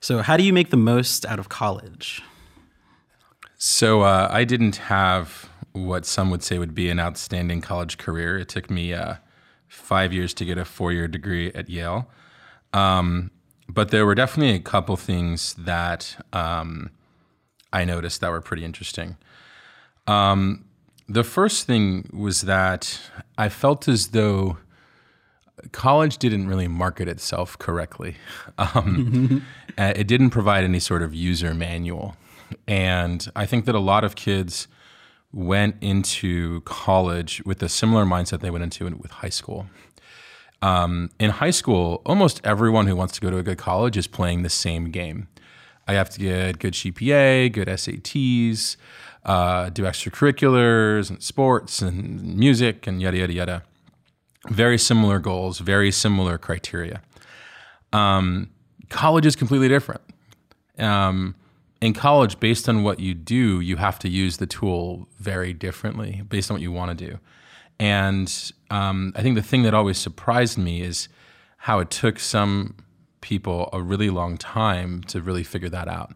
So, how do you make the most out of college? So, uh, I didn't have what some would say would be an outstanding college career. It took me uh, five years to get a four year degree at Yale. Um, but there were definitely a couple things that um, I noticed that were pretty interesting. Um, the first thing was that I felt as though college didn't really market itself correctly. Um, uh, it didn't provide any sort of user manual. And I think that a lot of kids went into college with a similar mindset they went into with high school. Um, in high school, almost everyone who wants to go to a good college is playing the same game. I have to get good GPA, good SATs, uh, do extracurriculars and sports and music and yada, yada, yada very similar goals, very similar criteria. Um, college is completely different. Um, in college, based on what you do, you have to use the tool very differently based on what you want to do. And um, I think the thing that always surprised me is how it took some people a really long time to really figure that out,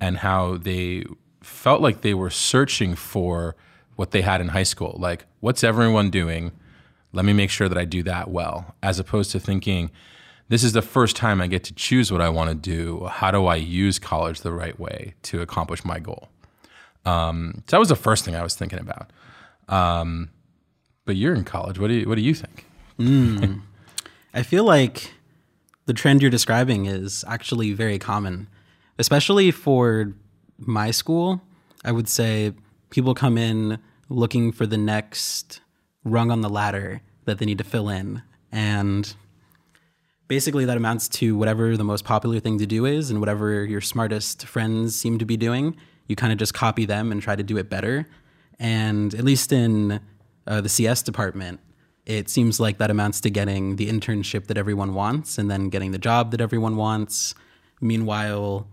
and how they felt like they were searching for what they had in high school. Like, what's everyone doing? Let me make sure that I do that well, as opposed to thinking, this is the first time I get to choose what I want to do. How do I use college the right way to accomplish my goal? Um, so that was the first thing I was thinking about. Um, but you're in college. What do you What do you think? Mm. I feel like the trend you're describing is actually very common, especially for my school. I would say people come in looking for the next rung on the ladder that they need to fill in. And basically, that amounts to whatever the most popular thing to do is and whatever your smartest friends seem to be doing. You kind of just copy them and try to do it better. And at least in uh, the CS department, it seems like that amounts to getting the internship that everyone wants and then getting the job that everyone wants. Meanwhile,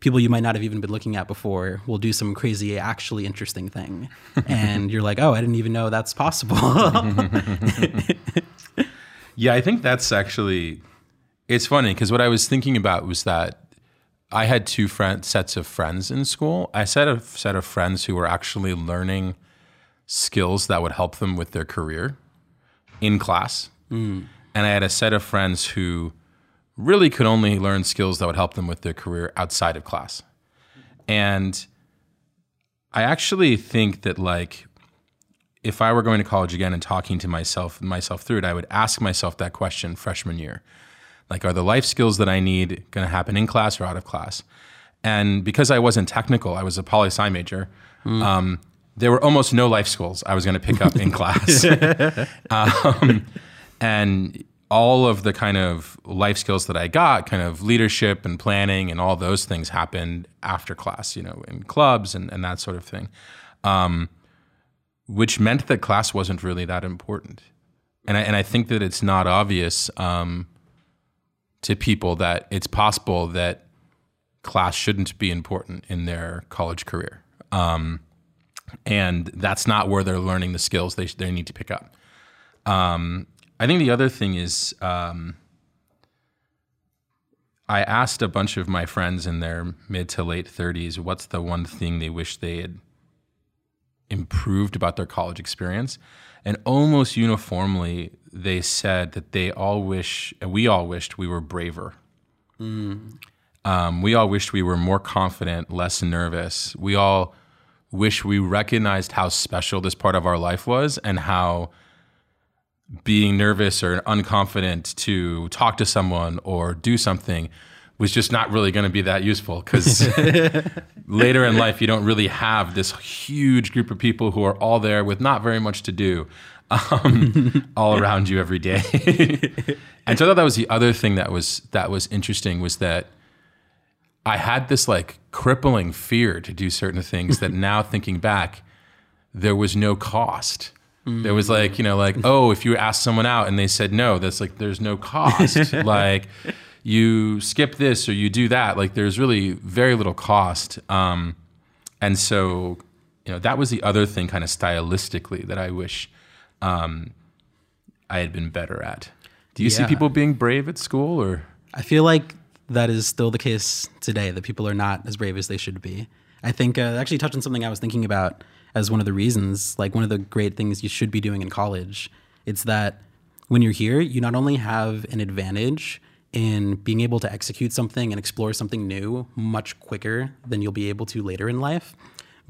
people you might not have even been looking at before will do some crazy, actually interesting thing. and you're like, oh, I didn't even know that's possible. yeah, I think that's actually, it's funny because what I was thinking about was that I had two friend, sets of friends in school. I had a set of friends who were actually learning skills that would help them with their career in class. Mm. And I had a set of friends who really could only learn skills that would help them with their career outside of class. And I actually think that like if I were going to college again and talking to myself myself through it, I would ask myself that question freshman year. Like are the life skills that I need going to happen in class or out of class? And because I wasn't technical, I was a poli sci major. Mm. Um, there were almost no life skills I was going to pick up in class. um, and all of the kind of life skills that I got, kind of leadership and planning and all those things happened after class, you know, in clubs and, and that sort of thing, um, which meant that class wasn't really that important. And I, and I think that it's not obvious um, to people that it's possible that class shouldn't be important in their college career. Um, and that's not where they're learning the skills they, they need to pick up. Um, I think the other thing is um, I asked a bunch of my friends in their mid to late 30s what's the one thing they wish they had improved about their college experience. And almost uniformly, they said that they all wish, and we all wished we were braver. Mm. Um, we all wished we were more confident, less nervous. We all wish we recognized how special this part of our life was and how being nervous or unconfident to talk to someone or do something was just not really going to be that useful because later in life you don't really have this huge group of people who are all there with not very much to do um, all around you every day. And so i thought that was the other thing that was that was interesting was that i had this like crippling fear to do certain things that now thinking back there was no cost Mm. There was like, you know, like, oh, if you ask someone out and they said no, that's like, there's no cost. like, you skip this or you do that. Like, there's really very little cost. Um, and so, you know, that was the other thing, kind of stylistically, that I wish um, I had been better at. Do you yeah. see people being brave at school or? I feel like that is still the case today. That people are not as brave as they should be. I think uh, actually touched on something I was thinking about as one of the reasons. Like one of the great things you should be doing in college. It's that when you're here, you not only have an advantage in being able to execute something and explore something new much quicker than you'll be able to later in life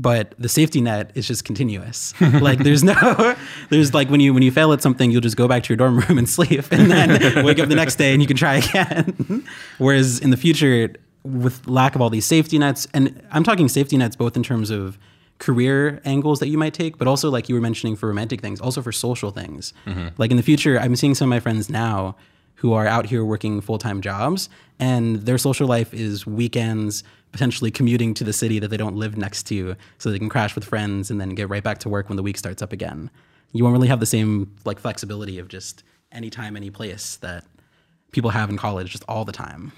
but the safety net is just continuous. like there's no, there's like when you when you fail at something, you'll just go back to your dorm room and sleep, and then wake up the next day and you can try again. Whereas in the future, with lack of all these safety nets, and I'm talking safety nets both in terms of career angles that you might take, but also like you were mentioning for romantic things, also for social things. Mm-hmm. Like in the future, I'm seeing some of my friends now who are out here working full time jobs, and their social life is weekends potentially commuting to the city that they don't live next to so they can crash with friends and then get right back to work when the week starts up again. You won't really have the same like flexibility of just anytime, any place that people have in college just all the time.